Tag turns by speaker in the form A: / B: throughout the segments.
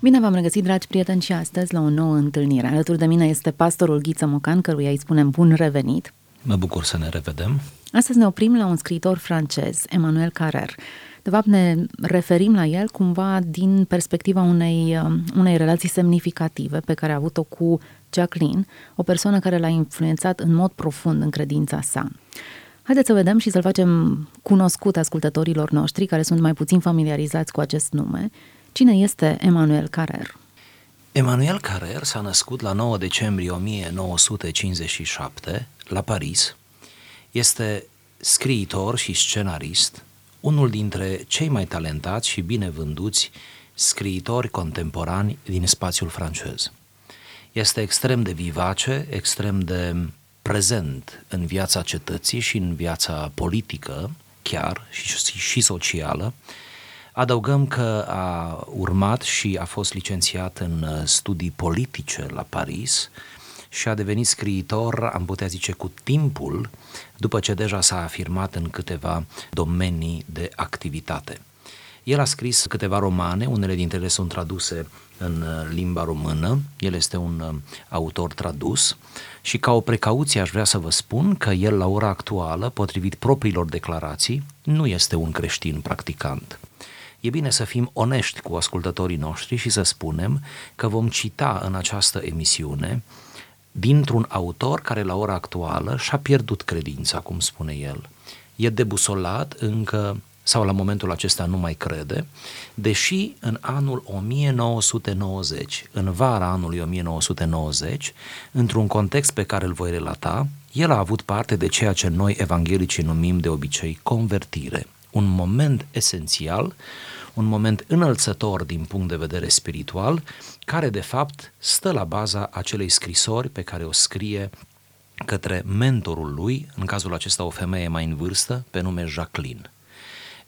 A: Bine v-am regăsit, dragi prieteni, și astăzi la o nouă întâlnire. Alături de mine este pastorul Ghiță Mocan, căruia îi spunem bun revenit.
B: Mă bucur să ne revedem.
A: Astăzi ne oprim la un scriitor francez, Emmanuel Carrer. De fapt, ne referim la el cumva din perspectiva unei, um, unei relații semnificative pe care a avut-o cu Jacqueline, o persoană care l-a influențat în mod profund în credința sa. Haideți să vedem și să-l facem cunoscut ascultătorilor noștri care sunt mai puțin familiarizați cu acest nume. Cine este Emmanuel Carrer?
B: Emmanuel Carrer s-a născut la 9 decembrie 1957 la Paris. Este scriitor și scenarist, unul dintre cei mai talentați și bine vânduți scriitori contemporani din spațiul francez. Este extrem de vivace, extrem de prezent în viața cetății și în viața politică, chiar și, și socială. Adăugăm că a urmat și a fost licențiat în studii politice la Paris și a devenit scriitor, am putea zice, cu timpul, după ce deja s-a afirmat în câteva domenii de activitate. El a scris câteva romane, unele dintre ele sunt traduse în uh, limba română, el este un uh, autor tradus și ca o precauție aș vrea să vă spun că el la ora actuală, potrivit propriilor declarații, nu este un creștin practicant. E bine să fim onești cu ascultătorii noștri și să spunem că vom cita în această emisiune dintr-un autor care la ora actuală și-a pierdut credința, cum spune el. E debusolat încă sau la momentul acesta nu mai crede, deși în anul 1990, în vara anului 1990, într-un context pe care îl voi relata, el a avut parte de ceea ce noi evanghelicii numim de obicei convertire, un moment esențial, un moment înălțător din punct de vedere spiritual, care de fapt stă la baza acelei scrisori pe care o scrie către mentorul lui, în cazul acesta o femeie mai în vârstă, pe nume Jacqueline.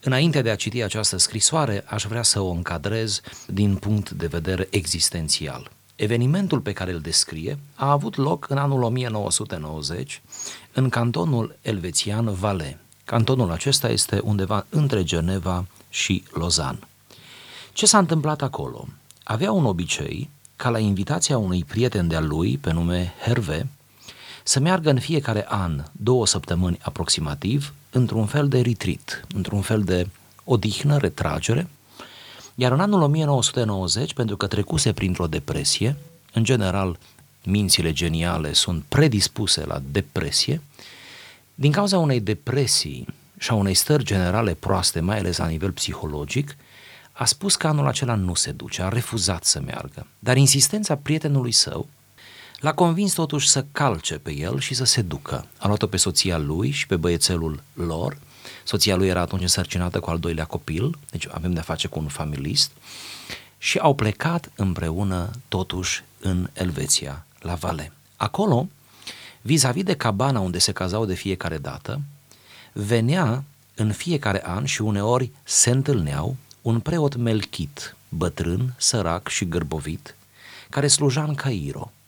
B: Înainte de a citi această scrisoare, aș vrea să o încadrez din punct de vedere existențial. Evenimentul pe care îl descrie a avut loc în anul 1990 în cantonul elvețian Valais. Cantonul acesta este undeva între Geneva și Lausanne. Ce s-a întâmplat acolo? Avea un obicei ca la invitația unui prieten de-al lui, pe nume Herve, să meargă în fiecare an, două săptămâni aproximativ, într-un fel de retreat, într-un fel de odihnă, retragere, iar în anul 1990, pentru că trecuse printr-o depresie, în general mințile geniale sunt predispuse la depresie, din cauza unei depresii și a unei stări generale proaste, mai ales la nivel psihologic, a spus că anul acela nu se duce, a refuzat să meargă. Dar insistența prietenului său L-a convins totuși să calce pe el și să se ducă. A luat-o pe soția lui și pe băiețelul lor. Soția lui era atunci însărcinată cu al doilea copil, deci avem de-a face cu un familist. Și au plecat împreună totuși în Elveția, la Vale. Acolo, vis-a-vis de cabana unde se cazau de fiecare dată, venea în fiecare an și uneori se întâlneau un preot melchit, bătrân, sărac și gârbovit, care sluja în Cairo –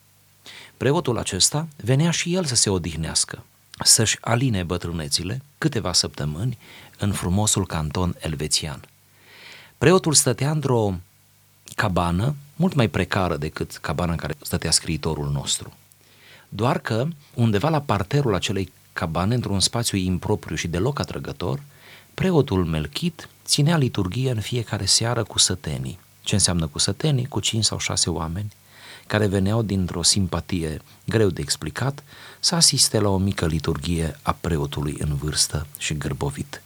B: Preotul acesta venea și el să se odihnească, să-și aline bătrânețile câteva săptămâni în frumosul canton elvețian. Preotul stătea într-o cabană mult mai precară decât cabana în care stătea scriitorul nostru. Doar că undeva la parterul acelei cabane, într-un spațiu impropriu și deloc atrăgător, preotul Melchit ținea liturghie în fiecare seară cu sătenii. Ce înseamnă cu sătenii? Cu cinci sau șase oameni care veneau dintr-o simpatie greu de explicat, să asiste la o mică liturghie a preotului în vârstă și gârbovit.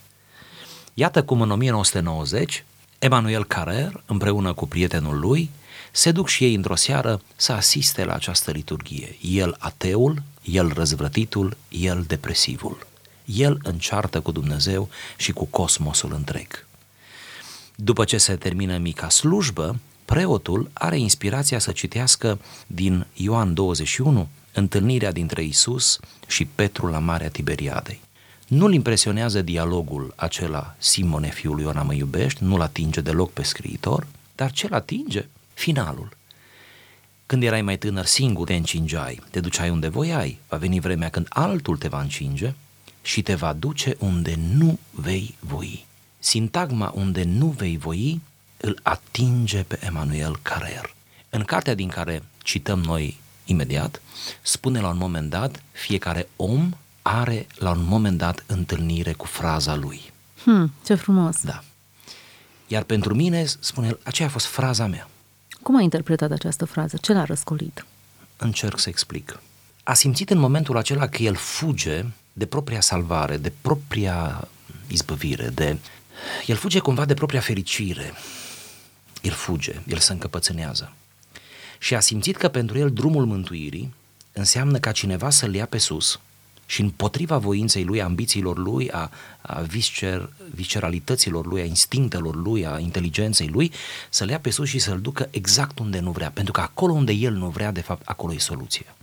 B: Iată cum în 1990, Emanuel Carrer, împreună cu prietenul lui, se duc și ei într-o seară să asiste la această liturghie. El ateul, el răzvrătitul, el depresivul. El înceartă cu Dumnezeu și cu cosmosul întreg. După ce se termină mica slujbă, preotul are inspirația să citească din Ioan 21 întâlnirea dintre Isus și Petru la Marea Tiberiadei. Nu-l impresionează dialogul acela, Simone, fiul Iona, mă iubești, nu-l atinge deloc pe scriitor, dar ce-l atinge? Finalul. Când erai mai tânăr, singur te încingeai, te duceai unde voiai, va veni vremea când altul te va încinge și te va duce unde nu vei voi. Sintagma unde nu vei voi îl atinge pe Emanuel Carrer. În cartea din care cităm noi imediat, spune la un moment dat, fiecare om are la un moment dat întâlnire cu fraza lui.
A: Hmm, ce frumos!
B: Da. Iar pentru mine, spune el, aceea a fost fraza mea.
A: Cum a interpretat această frază? Ce l-a răscolit?
B: Încerc să explic. A simțit în momentul acela că el fuge de propria salvare, de propria izbăvire, de... El fuge cumva de propria fericire. El fuge, el se încăpățânează. Și a simțit că pentru el drumul mântuirii înseamnă ca cineva să-l ia pe sus și împotriva voinței lui, a ambițiilor lui, a, a viscer, visceralităților lui, a instinctelor lui, a inteligenței lui, să-l ia pe sus și să-l ducă exact unde nu vrea. Pentru că acolo unde el nu vrea, de fapt, acolo e soluția.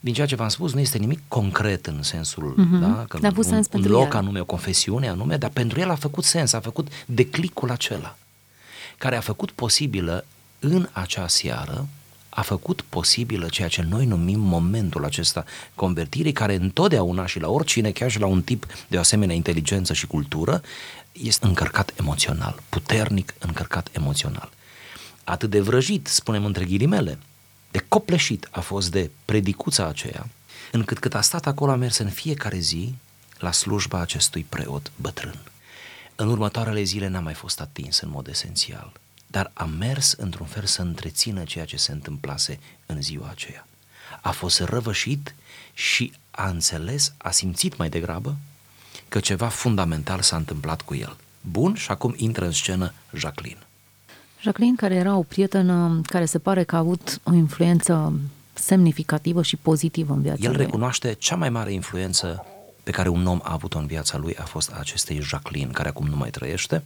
B: Din ceea ce v-am spus, nu este nimic concret în sensul, mm-hmm. da, că
A: un, sens
B: un loc el. anume, o confesiune anume, dar pentru el a făcut sens, a făcut declicul acela, care a făcut posibilă în acea seară a făcut posibilă ceea ce noi numim momentul acesta convertirii, care întotdeauna și la oricine, chiar și la un tip de o asemenea inteligență și cultură, este încărcat emoțional, puternic încărcat emoțional. Atât de vrăjit, spunem între ghilimele, de copleșit a fost de predicuța aceea, încât cât a stat acolo a mers în fiecare zi la slujba acestui preot bătrân. În următoarele zile n-a mai fost atins în mod esențial dar a mers într-un fel să întrețină ceea ce se întâmplase în ziua aceea. A fost răvășit și a înțeles, a simțit mai degrabă că ceva fundamental s-a întâmplat cu el. Bun, și acum intră în scenă Jacqueline.
A: Jacqueline, care era o prietenă care se pare că a avut o influență semnificativă și pozitivă în viața
B: El
A: lui.
B: recunoaște cea mai mare influență pe care un om a avut-o în viața lui a fost acestei Jacqueline, care acum nu mai trăiește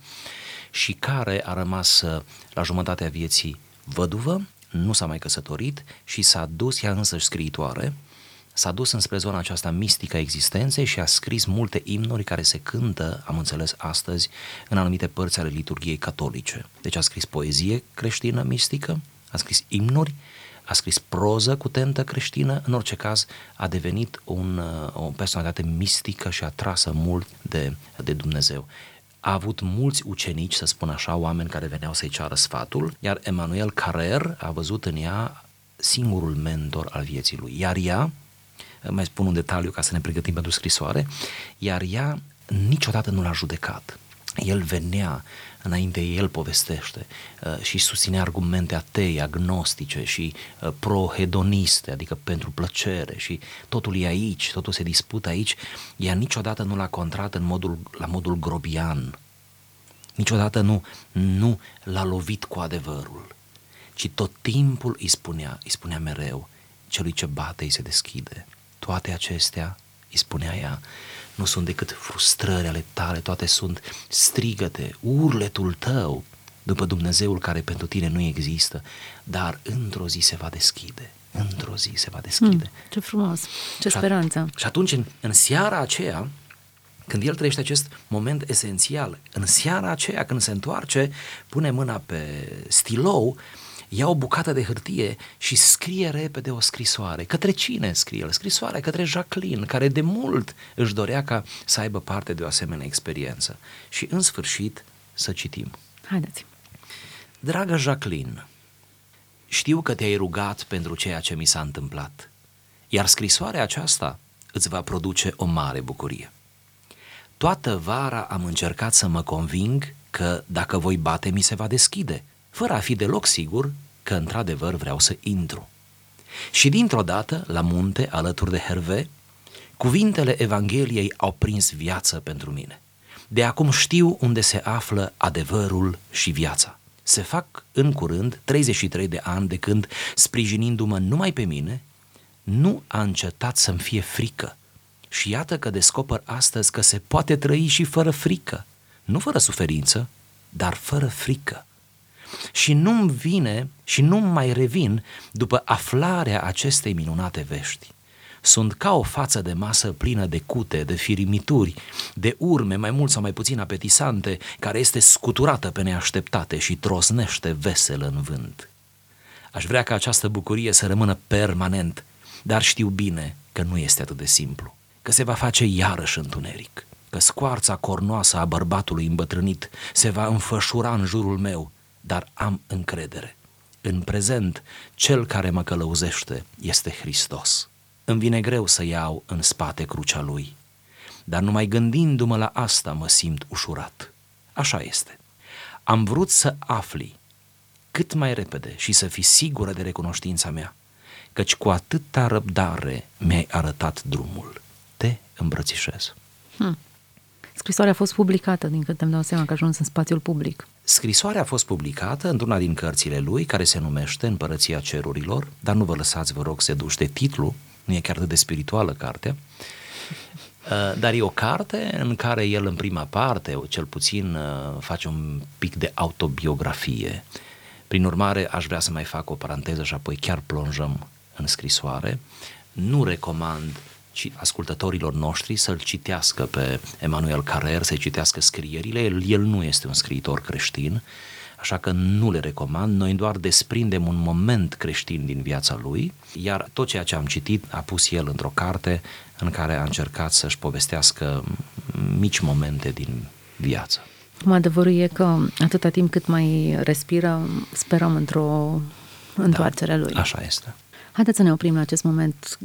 B: și care a rămas uh, la jumătatea vieții văduvă, nu s-a mai căsătorit și s-a dus ea însăși scriitoare, s-a dus înspre zona aceasta mistică a existenței și a scris multe imnuri care se cântă, am înțeles astăzi, în anumite părți ale liturgiei catolice. Deci a scris poezie creștină mistică, a scris imnuri, a scris proză cu tentă creștină, în orice caz a devenit un, uh, o personalitate mistică și atrasă mult de, de Dumnezeu a avut mulți ucenici, să spun așa, oameni care veneau să-i ceară sfatul, iar Emanuel Carrer a văzut în ea singurul mentor al vieții lui. Iar ea, mai spun un detaliu ca să ne pregătim pentru scrisoare, iar ea niciodată nu l-a judecat. El venea înainte el povestește uh, și susținea argumente atei, agnostice și uh, pro-hedoniste, adică pentru plăcere. Și totul e aici, totul se dispută aici, ea niciodată nu l-a contrat în modul, la modul grobian, niciodată nu, nu l-a lovit cu adevărul, ci tot timpul îi spunea, îi spunea mereu, celui ce bate îi se deschide. Toate acestea, îi spunea ea, nu sunt decât frustrări ale tale, toate sunt strigăte, urletul tău după Dumnezeul care pentru tine nu există, dar într-o zi se va deschide. Într-o zi se va deschide. Mm,
A: ce frumos, ce și speranță.
B: Și atunci, în, în seara aceea, când el trăiește acest moment esențial, în seara aceea, când se întoarce, pune mâna pe stilou ia o bucată de hârtie și scrie repede o scrisoare. Către cine scrie el? Scrisoarea către Jacqueline, care de mult își dorea ca să aibă parte de o asemenea experiență. Și în sfârșit să citim.
A: Haideți.
B: Dragă Jacqueline, știu că te-ai rugat pentru ceea ce mi s-a întâmplat, iar scrisoarea aceasta îți va produce o mare bucurie. Toată vara am încercat să mă conving că dacă voi bate mi se va deschide – fără a fi deloc sigur că într-adevăr vreau să intru. Și dintr-o dată, la munte, alături de Herve, cuvintele Evangheliei au prins viață pentru mine. De acum știu unde se află adevărul și viața. Se fac în curând 33 de ani de când, sprijinindu-mă numai pe mine, nu a încetat să-mi fie frică. Și iată că descoper astăzi că se poate trăi și fără frică. Nu fără suferință, dar fără frică și nu-mi vine și nu mai revin după aflarea acestei minunate vești. Sunt ca o față de masă plină de cute, de firimituri, de urme mai mult sau mai puțin apetisante, care este scuturată pe neașteptate și trosnește vesel în vânt. Aș vrea ca această bucurie să rămână permanent, dar știu bine că nu este atât de simplu, că se va face iarăși întuneric, că scoarța cornoasă a bărbatului îmbătrânit se va înfășura în jurul meu, dar am încredere. În prezent, cel care mă călăuzește este Hristos. Îmi vine greu să iau în spate crucea lui, dar numai gândindu-mă la asta mă simt ușurat. Așa este. Am vrut să afli cât mai repede și să fii sigură de recunoștința mea, căci cu atâta răbdare mi-ai arătat drumul. Te îmbrățișez. Hmm.
A: Scrisoarea a fost publicată, din câte îmi dau seama că a ajuns în spațiul public.
B: Scrisoarea a fost publicată într-una din cărțile lui, care se numește Împărăția Cerurilor, dar nu vă lăsați, vă rog, să duci de titlu, nu e chiar de spirituală cartea, uh, dar e o carte în care el în prima parte, cel puțin, uh, face un pic de autobiografie. Prin urmare, aș vrea să mai fac o paranteză și apoi chiar plonjăm în scrisoare. Nu recomand ci ascultătorilor noștri să-l citească pe Emanuel Carrer, să-i citească scrierile. El, el nu este un scriitor creștin, așa că nu le recomand. Noi doar desprindem un moment creștin din viața lui, iar tot ceea ce am citit a pus el într-o carte în care a încercat să-și povestească mici momente din viață.
A: Cum adevărul e că atâta timp cât mai respiră, sperăm într-o întoarcere da, lui.
B: Așa este.
A: Haideți să ne oprim la acest moment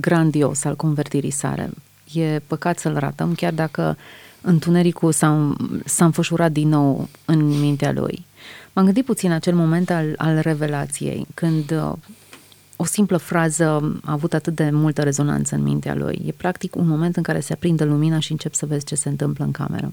A: grandios al convertirii sale. E păcat să-l ratăm, chiar dacă întunericul s-a, s-a înfășurat din nou în mintea lui. M-am gândit puțin acel moment al, al revelației, când uh, o simplă frază a avut atât de multă rezonanță în mintea lui. E practic un moment în care se aprinde lumina și încep să vezi ce se întâmplă în cameră.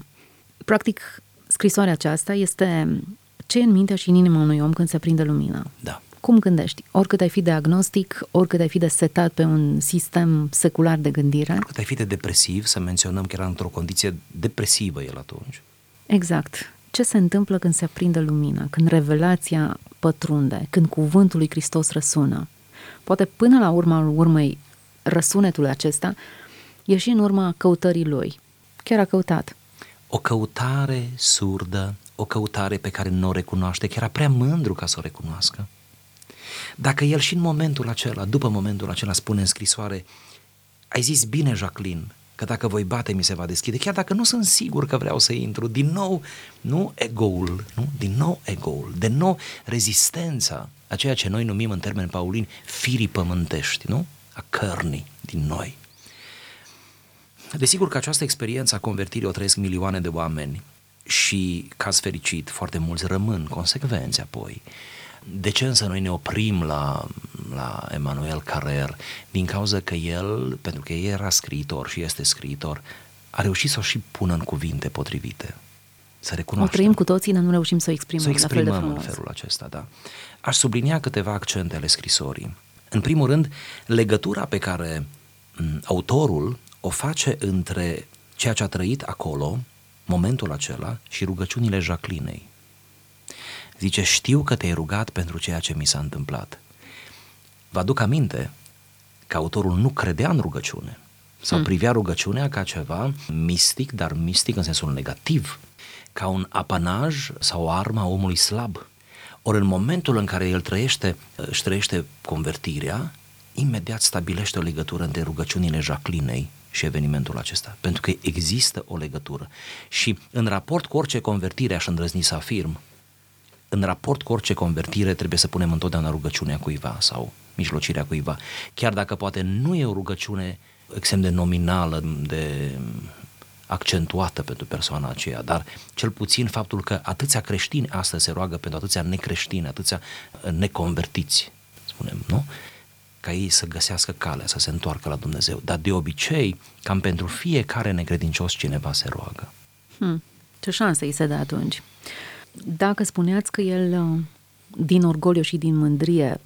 A: Practic, scrisoarea aceasta este ce e în mintea și în inima unui om când se aprinde lumina.
B: Da
A: cum gândești? Oricât ai fi de agnostic, oricât ai fi de setat pe un sistem secular de gândire.
B: Oricât ai fi de depresiv, să menționăm că era într-o condiție depresivă el atunci.
A: Exact. Ce se întâmplă când se aprinde lumina, când revelația pătrunde, când cuvântul lui Hristos răsună? Poate până la urma urmei răsunetul acesta e și în urma căutării lui. Chiar a căutat.
B: O căutare surdă, o căutare pe care nu o recunoaște, chiar era prea mândru ca să o recunoască. Dacă el și în momentul acela, după momentul acela, spune în scrisoare, ai zis bine, Jacqueline, că dacă voi bate, mi se va deschide, chiar dacă nu sunt sigur că vreau să intru, din nou, nu egoul, nu? din nou egoul, de nou rezistența a ceea ce noi numim în termeni paulini firii pământești, nu? A cărnii din noi. Desigur că această experiență a convertirii o trăiesc milioane de oameni și, caz fericit, foarte mulți rămân consecvenți apoi. Uh, de ce însă noi ne oprim la, la Emanuel Carrer? Din cauza că el, pentru că el era scriitor și este scriitor, a reușit să o și pună în cuvinte potrivite. Să recunoaștem.
A: O trăim cu toții, dar nu reușim să o exprimăm,
B: să o exprimăm
A: la fel de
B: în felul acesta, da. Aș sublinia câteva accente ale scrisorii. În primul rând, legătura pe care m, autorul o face între ceea ce a trăit acolo, momentul acela, și rugăciunile Jacquelinei. Zice, știu că te-ai rugat pentru ceea ce mi s-a întâmplat. Vă aduc aminte că autorul nu credea în rugăciune sau hmm. privea rugăciunea ca ceva mistic, dar mistic în sensul negativ, ca un apanaj sau o armă a omului slab. Ori în momentul în care el trăiește, își trăiește convertirea, imediat stabilește o legătură între rugăciunile Jacquelinei și evenimentul acesta, pentru că există o legătură. Și în raport cu orice convertire, aș îndrăzni să afirm, în raport cu orice convertire trebuie să punem întotdeauna rugăciunea cuiva sau mijlocirea cuiva. Chiar dacă poate nu e o rugăciune extrem de nominală, de accentuată pentru persoana aceea, dar cel puțin faptul că atâția creștini astăzi se roagă pentru atâția necreștini, atâția neconvertiți, spunem, nu? Ca ei să găsească calea, să se întoarcă la Dumnezeu. Dar de obicei, cam pentru fiecare necredincios cineva se roagă.
A: Hmm. Ce șansă îi se dă atunci? Dacă spuneați că el, uh, din orgoliu și din mândrie,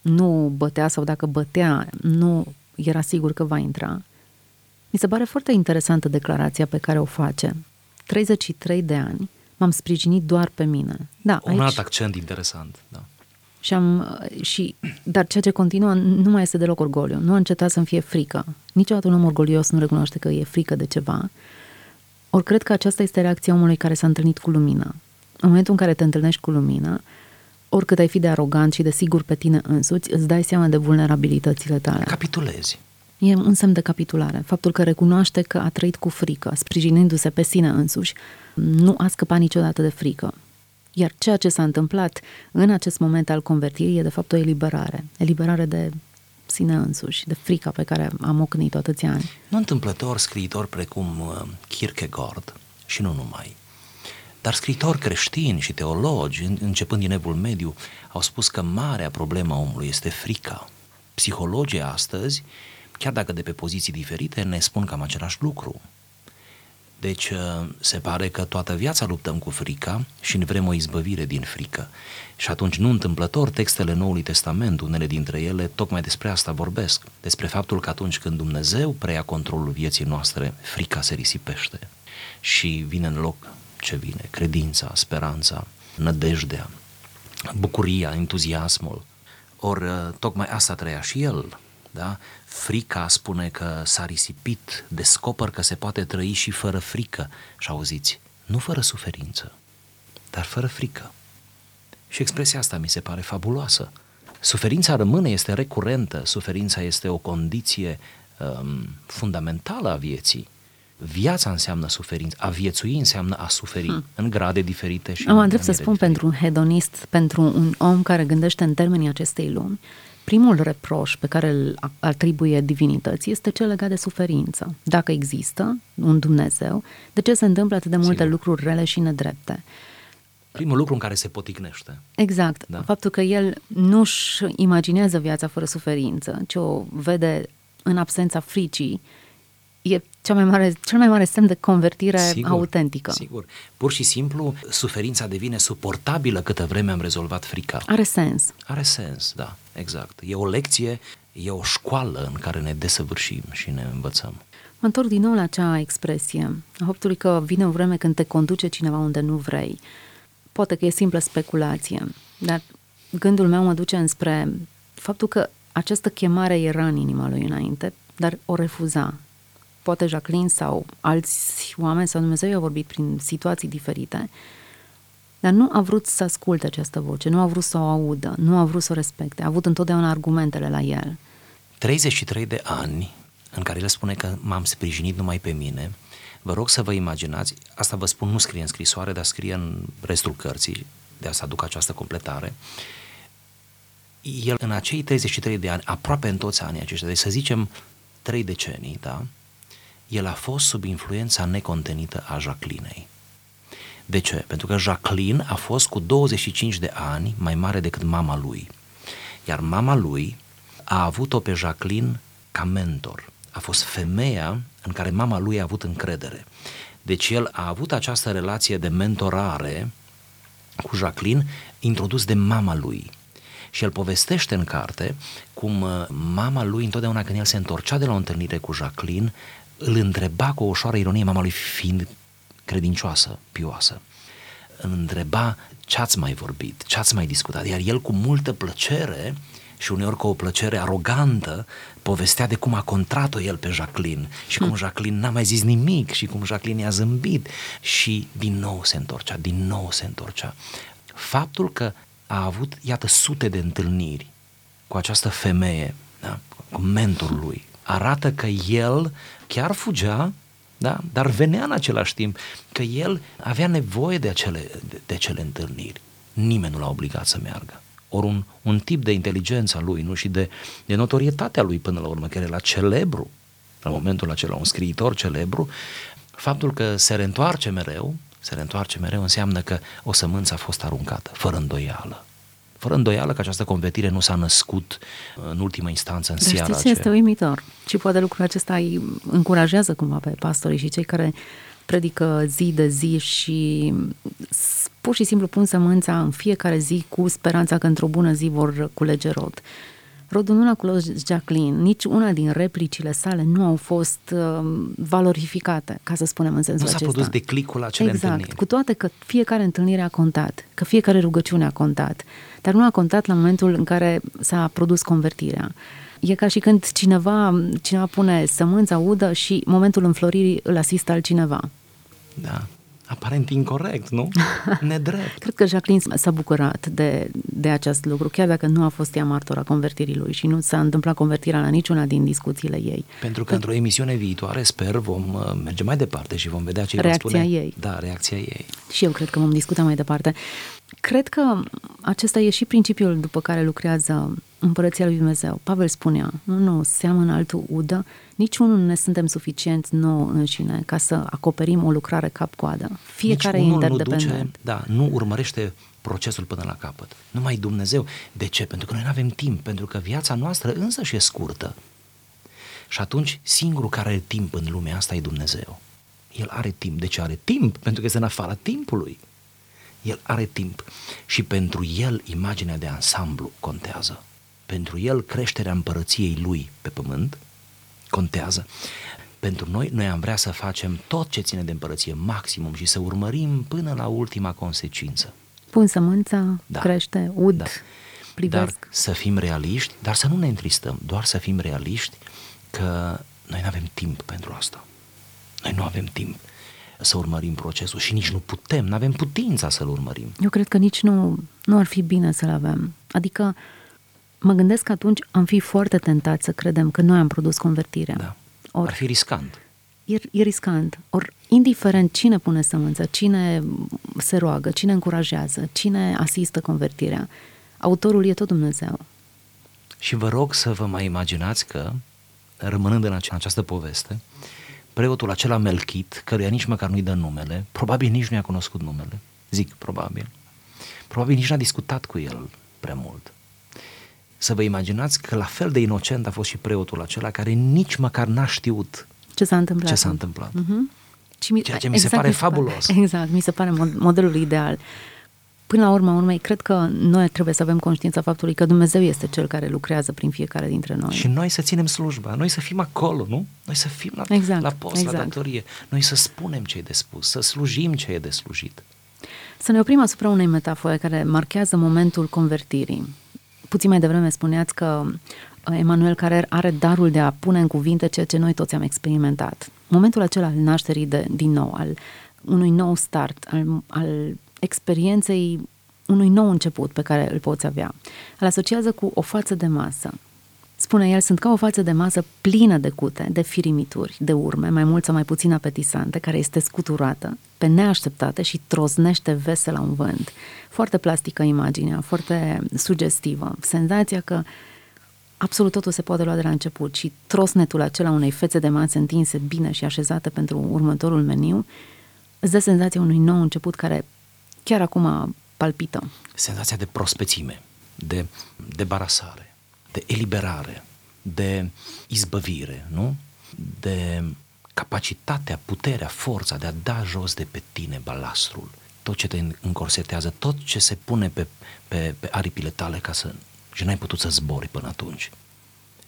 A: nu bătea sau dacă bătea, nu era sigur că va intra, mi se pare foarte interesantă declarația pe care o face. 33 de ani m-am sprijinit doar pe mine. Da,
B: Un aici... alt accent interesant, da.
A: Și am, uh, și, dar ceea ce continuă nu mai este deloc orgoliu. Nu a încetat să-mi fie frică. Niciodată un om orgolios nu recunoaște că e frică de ceva. Ori cred că aceasta este reacția omului care s-a întâlnit cu lumina în momentul în care te întâlnești cu lumina, oricât ai fi de arogant și de sigur pe tine însuți, îți dai seama de vulnerabilitățile tale.
B: Capitulezi.
A: E un semn de capitulare. Faptul că recunoaște că a trăit cu frică, sprijinindu-se pe sine însuși, nu a scăpat niciodată de frică. Iar ceea ce s-a întâmplat în acest moment al convertirii e de fapt o eliberare. Eliberare de sine însuși, de frica pe care am ocnit-o atâția ani.
B: Nu întâmplător scriitori precum uh, Kierkegaard și nu numai, dar scriitori creștini și teologi, începând din Evul Mediu, au spus că marea problemă a omului este frica. Psihologii astăzi, chiar dacă de pe poziții diferite, ne spun cam același lucru. Deci uh, se pare că toată viața luptăm cu frica și ne vrem o izbăvire din frică. Și atunci, nu întâmplător, textele Noului Testament, unele dintre ele, tocmai despre asta vorbesc. Despre faptul că atunci când Dumnezeu preia controlul vieții noastre, frica se risipește și vine în loc ce vine, credința, speranța, nădejdea, bucuria, entuziasmul. Ori uh, tocmai asta trăia și el, da? Frica spune că s-a risipit, descoper că se poate trăi și fără frică. Și auziți, nu fără suferință, dar fără frică. Și expresia asta mi se pare fabuloasă. Suferința rămâne, este recurentă, suferința este o condiție um, fundamentală a vieții. Viața înseamnă suferință, a viețui înseamnă a suferi hmm. în grade diferite și
A: Am drept să spun diferite. pentru un hedonist, pentru un om care gândește în termenii acestei lumi, primul reproș pe care îl atribuie divinității este cel legat de suferință. Dacă există un Dumnezeu, de ce se întâmplă atât de multe Sigur. lucruri rele și nedrepte?
B: Primul lucru în care se poticnește.
A: Exact. Da? Faptul că el nu-și imaginează viața fără suferință, ci o vede în absența fricii, e cea mai mare, cel mai mare semn de convertire sigur, autentică.
B: Sigur. Pur și simplu, suferința devine suportabilă câtă vreme am rezolvat frica.
A: Are sens.
B: Are sens, da, exact. E o lecție, e o școală în care ne desăvârșim și ne învățăm.
A: Mă întorc din nou la acea expresie, a faptului că vine o vreme când te conduce cineva unde nu vrei. Poate că e simplă speculație, dar gândul meu mă duce înspre faptul că această chemare era în inima lui înainte, dar o refuza poate Jacqueline sau alți oameni sau Dumnezeu i-a vorbit prin situații diferite, dar nu a vrut să asculte această voce, nu a vrut să o audă, nu a vrut să o respecte, a avut întotdeauna argumentele la el.
B: 33 de ani în care el spune că m-am sprijinit numai pe mine, vă rog să vă imaginați, asta vă spun, nu scrie în scrisoare, dar scrie în restul cărții, de asta aduc această completare, el în acei 33 de ani, aproape în toți anii aceștia, deci să zicem trei decenii, da? El a fost sub influența necontenită a Jacquelinei. De ce? Pentru că Jacqueline a fost cu 25 de ani mai mare decât mama lui. Iar mama lui a avut-o pe Jacqueline ca mentor. A fost femeia în care mama lui a avut încredere. Deci el a avut această relație de mentorare cu Jacqueline introdus de mama lui. Și el povestește în carte cum uh, mama lui, întotdeauna când el se întorcea de la o întâlnire cu Jacqueline, îl întreba cu o ușoară ironie, mama lui fiind credincioasă, pioasă. Îl întreba ce ați mai vorbit, ce ați mai discutat, iar el cu multă plăcere și uneori cu o plăcere arogantă povestea de cum a contrat-o el pe Jacqueline și cum hmm. Jacqueline n-a mai zis nimic și cum Jacqueline i-a zâmbit și din nou se întorcea, din nou se întorcea. Faptul că a avut, iată, sute de întâlniri cu această femeie, da? cu mentorul lui, arată că el chiar fugea, da? dar venea în același timp, că el avea nevoie de acele, de, de acele întâlniri. Nimeni nu l-a obligat să meargă. Ori un, un tip de inteligență a lui, nu și de, de notorietatea lui până la urmă, care era celebru, la momentul acela, un scriitor celebru, faptul că se reîntoarce mereu, se reîntoarce mereu înseamnă că o sămânță a fost aruncată, fără îndoială. Fără îndoială că această convertire nu s-a născut în ultima instanță în Dar seara
A: știți, este uimitor. Și poate lucrul acesta îi încurajează cumva pe pastorii și cei care predică zi de zi și pur și simplu pun sămânța în fiecare zi cu speranța că într-o bună zi vor culege rod. Rodul nu l-a culos Jacqueline, nici una din replicile sale nu au fost uh, valorificate, ca să spunem în sensul acesta.
B: Nu s-a produs declicul acele
A: exact,
B: întâlniri.
A: cu toate că fiecare întâlnire a contat, că fiecare rugăciune a contat, dar nu a contat la momentul în care s-a produs convertirea. E ca și când cineva, cineva pune sămânța udă și momentul înfloririi îl asistă altcineva.
B: Da aparent incorrect, nu? Nedrept.
A: Cred că Jacqueline s-a bucurat de, de acest lucru, chiar dacă nu a fost ea martora convertirii lui și nu s-a întâmplat convertirea la niciuna din discuțiile ei.
B: Pentru că, că într-o emisiune viitoare, sper, vom uh, merge mai departe și vom vedea ce
A: reacția
B: va spune.
A: ei.
B: Da, reacția ei.
A: Și eu cred că vom discuta mai departe. Cred că acesta e și principiul după care lucrează Împărăția lui Dumnezeu. Pavel spunea, nu seamănă altul udă, niciunul nu ne suntem suficient nouă înșine ca să acoperim o lucrare cap-coadă. Fiecare
B: Nici
A: e
B: unul
A: interdependent.
B: Nu duce, da, nu urmărește procesul până la capăt. Numai Dumnezeu. De ce? Pentru că noi nu avem timp, pentru că viața noastră însă și e scurtă. Și atunci singurul care are timp în lumea asta e Dumnezeu. El are timp. De ce are timp? Pentru că este în afara timpului. El are timp și pentru el imaginea de ansamblu contează. Pentru el creșterea împărăției lui pe pământ contează. Pentru noi, noi am vrea să facem tot ce ține de împărăție maximum și să urmărim până la ultima consecință.
A: Pun sămânța,
B: Da.
A: crește, ud,
B: Da.
A: privesc.
B: Dar să fim realiști, dar să nu ne întristăm, doar să fim realiști că noi nu avem timp pentru asta. Noi nu avem timp să urmărim procesul și nici nu putem, nu avem putința să-l urmărim.
A: Eu cred că nici nu, nu ar fi bine să-l avem. Adică mă gândesc că atunci am fi foarte tentați să credem că noi am produs convertirea.
B: Da.
A: Or,
B: Ar fi riscant.
A: e, e riscant. Ori, indiferent cine pune sămânță, cine se roagă, cine încurajează, cine asistă convertirea, autorul e tot Dumnezeu.
B: Și vă rog să vă mai imaginați că, rămânând în ace- această poveste, preotul acela Melchit, căruia nici măcar nu-i dă numele, probabil nici nu i-a cunoscut numele, zic probabil, probabil nici n-a discutat cu el prea mult. Să vă imaginați că la fel de inocent a fost și preotul acela care nici măcar n-a știut
A: Ce s-a întâmplat?
B: ce s-a întâmplat.
A: Mhm. Și mi,
B: Ceea ce mi se pare fabulos.
A: Exact, mi se pare mod, modelul ideal. Până la urma urmei, cred că noi trebuie să avem conștiința faptului că Dumnezeu este Cel care lucrează prin fiecare dintre noi.
B: Și noi să ținem slujba, noi să fim acolo, nu? Noi să fim la,
A: Exact,
B: la post,
A: exact.
B: la datorie, noi să spunem ce e de spus, să slujim ce e de slujit.
A: Să ne oprim asupra unei metafore care marchează momentul convertirii. Puțin mai devreme spuneați că uh, Emanuel Carrer are darul de a pune în cuvinte ceea ce noi toți am experimentat. Momentul acela al nașterii de, din nou, al unui nou start, al, al experienței unui nou început pe care îl poți avea. Îl asociază cu o față de masă. Spune el, sunt ca o față de masă plină de cute, de firimituri, de urme, mai mult sau mai puțin apetisante, care este scuturată, pe neașteptate și troznește vesel la un vânt. Foarte plastică imaginea, foarte sugestivă. Senzația că absolut totul se poate lua de la început și trosnetul acela unei fețe de masă întinse bine și așezate pentru următorul meniu îți dă senzația unui nou început care chiar acum palpită.
B: senzația de prospețime, de debarasare, de eliberare, de izbăvire, nu? De capacitatea, puterea, forța de a da jos de pe tine balastrul, tot ce te încorsetează, tot ce se pune pe, pe, pe aripile tale ca să... și n-ai putut să zbori până atunci.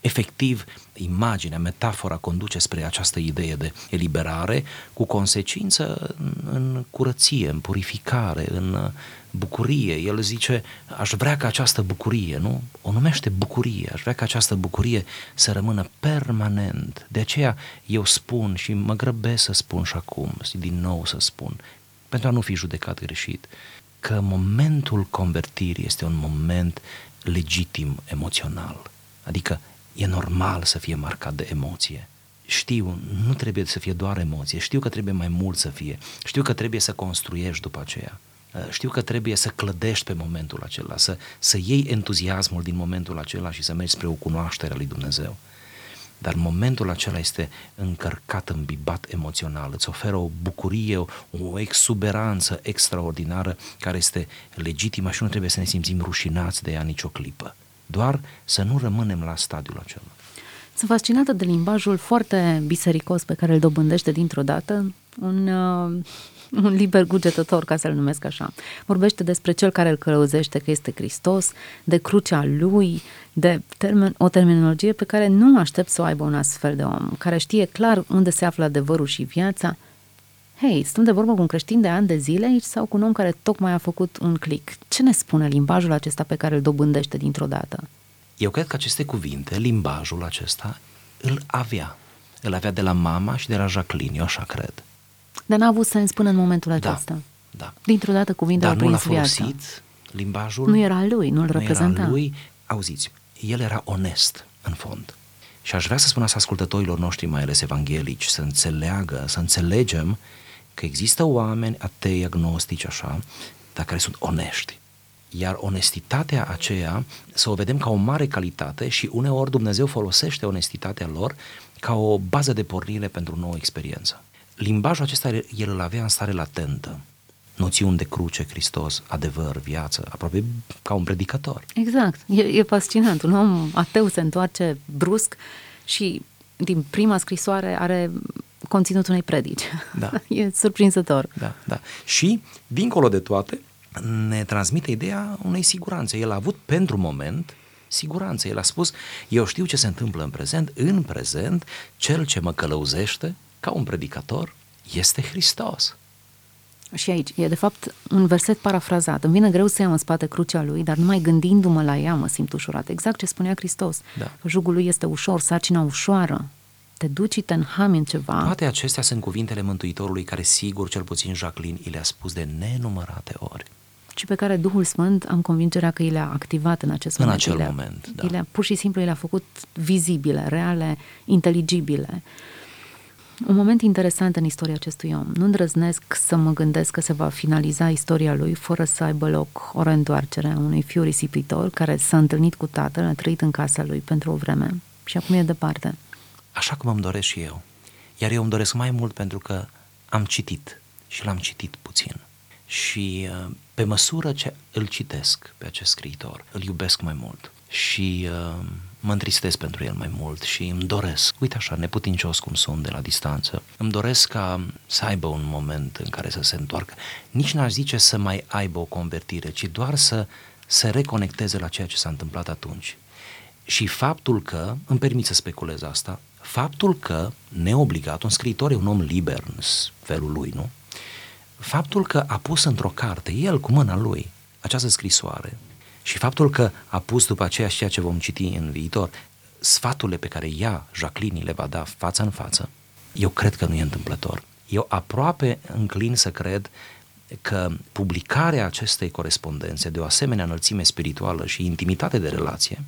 B: Efectiv, imaginea, metafora conduce spre această idee de eliberare cu consecință în, în curăție, în purificare, în uh, bucurie. El zice, aș vrea ca această bucurie, nu? O numește bucurie, aș vrea ca această bucurie să rămână permanent. De aceea eu spun și mă grăbesc să spun și acum, și din nou să spun, pentru a nu fi judecat greșit, că momentul convertirii este un moment legitim emoțional. Adică e normal să fie marcat de emoție. Știu, nu trebuie să fie doar emoție, știu că trebuie mai mult să fie, știu că trebuie să construiești după aceea, știu că trebuie să clădești pe momentul acela, să, să iei entuziasmul din momentul acela și să mergi spre o cunoaștere a lui Dumnezeu. Dar momentul acela este încărcat, îmbibat emoțional, îți oferă o bucurie, o, o exuberanță extraordinară care este legitimă și nu trebuie să ne simțim rușinați de ea nicio clipă. Doar să nu rămânem la stadiul acela.
A: Sunt fascinată de limbajul foarte bisericos pe care îl dobândește dintr-o dată un, uh, un liber cugetător, ca să-l numesc așa. Vorbește despre cel care îl călăuzește că este Hristos, de crucea lui, de termen, o terminologie pe care nu aștept să o aibă un astfel de om, care știe clar unde se află adevărul și viața. Hei, stăm de vorbă cu un creștin de ani de zile aici sau cu un om care tocmai a făcut un click? Ce ne spune limbajul acesta pe care îl dobândește dintr-o dată?
B: Eu cred că aceste cuvinte, limbajul acesta, îl avea. Îl avea de la mama și de la Jacqueline, eu așa cred.
A: Dar n-a avut sens până în momentul
B: Da,
A: acesta.
B: da.
A: Dintr-o dată cuvintele
B: Dar
A: au
B: nu l-a
A: prins viața.
B: folosit limbajul.
A: Nu era al lui, nu-l
B: nu
A: reprezenta.
B: Era lui. Auziți, el era onest, în fond. Și aș vrea să spun asta ascultătorilor noștri, mai ales evanghelici, să înțeleagă, să înțelegem că există oameni atei, agnostici, așa, dar care sunt onești. Iar onestitatea aceea să o vedem ca o mare calitate și uneori Dumnezeu folosește onestitatea lor ca o bază de pornire pentru o nouă experiență. Limbajul acesta el îl avea în stare latentă, noțiuni de cruce, Hristos, adevăr, viață, aproape ca un predicator.
A: Exact, e, e fascinant. Un om ateu se întoarce brusc și din prima scrisoare are conținutul unei predici. Da. e surprinzător.
B: Da, da. Și, dincolo de toate, ne transmite ideea unei siguranțe. El a avut pentru moment siguranță. El a spus, eu știu ce se întâmplă în prezent, în prezent, cel ce mă călăuzește ca un predicator este Hristos.
A: Și aici e de fapt un verset parafrazat. Îmi vine greu să iau în spate crucea lui, dar numai gândindu-mă la ea mă simt ușurat. Exact ce spunea Hristos. Da. Jugul lui este ușor, sarcina ușoară. Te duci și te înhami în ceva.
B: Toate acestea sunt cuvintele Mântuitorului care sigur, cel puțin Jacqueline, i le-a spus de nenumărate ori
A: și pe care Duhul Sfânt am convingerea că i le-a activat în acest
B: în
A: moment.
B: În acel moment, da.
A: le-a, pur și simplu i le-a făcut vizibile, reale, inteligibile. Un moment interesant în istoria acestui om. Nu îndrăznesc să mă gândesc că se va finaliza istoria lui fără să aibă loc o reîntoarcere a unui fiu risipitor care s-a întâlnit cu tatăl, a trăit în casa lui pentru o vreme și acum e departe.
B: Așa cum îmi doresc și eu. Iar eu îmi doresc mai mult pentru că am citit și l-am citit puțin. Și uh, pe măsură ce îl citesc pe acest scriitor, îl iubesc mai mult și uh, mă întristez pentru el mai mult și îmi doresc, uite așa, neputincios cum sunt de la distanță, îmi doresc ca să aibă un moment în care să se întoarcă. Nici n-aș zice să mai aibă o convertire, ci doar să se reconecteze la ceea ce s-a întâmplat atunci. Și faptul că, îmi permit să speculez asta, faptul că, neobligat, un scriitor e un om liber în felul lui, nu? Faptul că a pus într-o carte, el cu mâna lui, această scrisoare, și faptul că a pus după aceea și ceea ce vom citi în viitor, sfaturile pe care ea, Jacqueline, le va da față în față, eu cred că nu e întâmplător. Eu aproape înclin să cred că publicarea acestei corespondențe de o asemenea înălțime spirituală și intimitate de relație,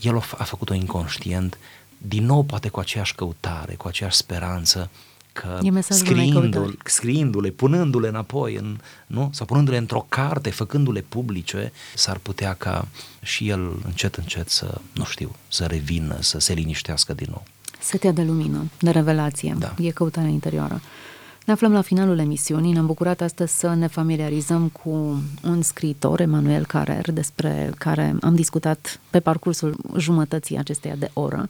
B: el a făcut-o inconștient, din nou poate cu aceeași căutare, cu aceeași speranță, că scriindu-le, scriindu-le, punându-le înapoi, în, nu? sau punându-le într-o carte, făcându-le publice, s-ar putea ca și el încet, încet să, nu știu, să revină, să se liniștească din nou.
A: Setea de lumină, de revelație, da. e căutarea interioară. Ne aflăm la finalul emisiunii, ne-am bucurat astăzi să ne familiarizăm cu un scriitor, Emanuel Carrer, despre care am discutat pe parcursul jumătății acesteia de oră.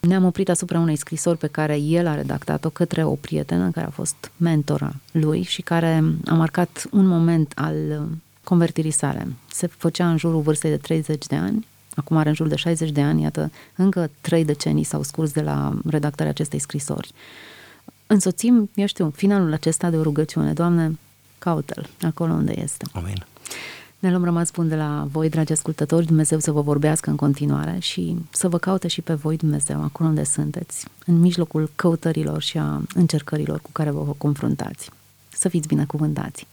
A: Ne-am oprit asupra unei scrisori pe care el a redactat-o către o prietenă care a fost mentora lui și care a marcat un moment al convertirii sale. Se făcea în jurul vârstei de 30 de ani, acum are în jur de 60 de ani, iată, încă trei decenii s-au scurs de la redactarea acestei scrisori. Însoțim, eu știu, finalul acesta de o rugăciune. Doamne, caută-l acolo unde este.
B: Amin.
A: Ne luăm rămas bun de la voi, dragi ascultători, Dumnezeu să vă vorbească în continuare și să vă caute și pe voi, Dumnezeu, acolo unde sunteți, în mijlocul căutărilor și a încercărilor cu care vă confruntați. Să fiți binecuvântați!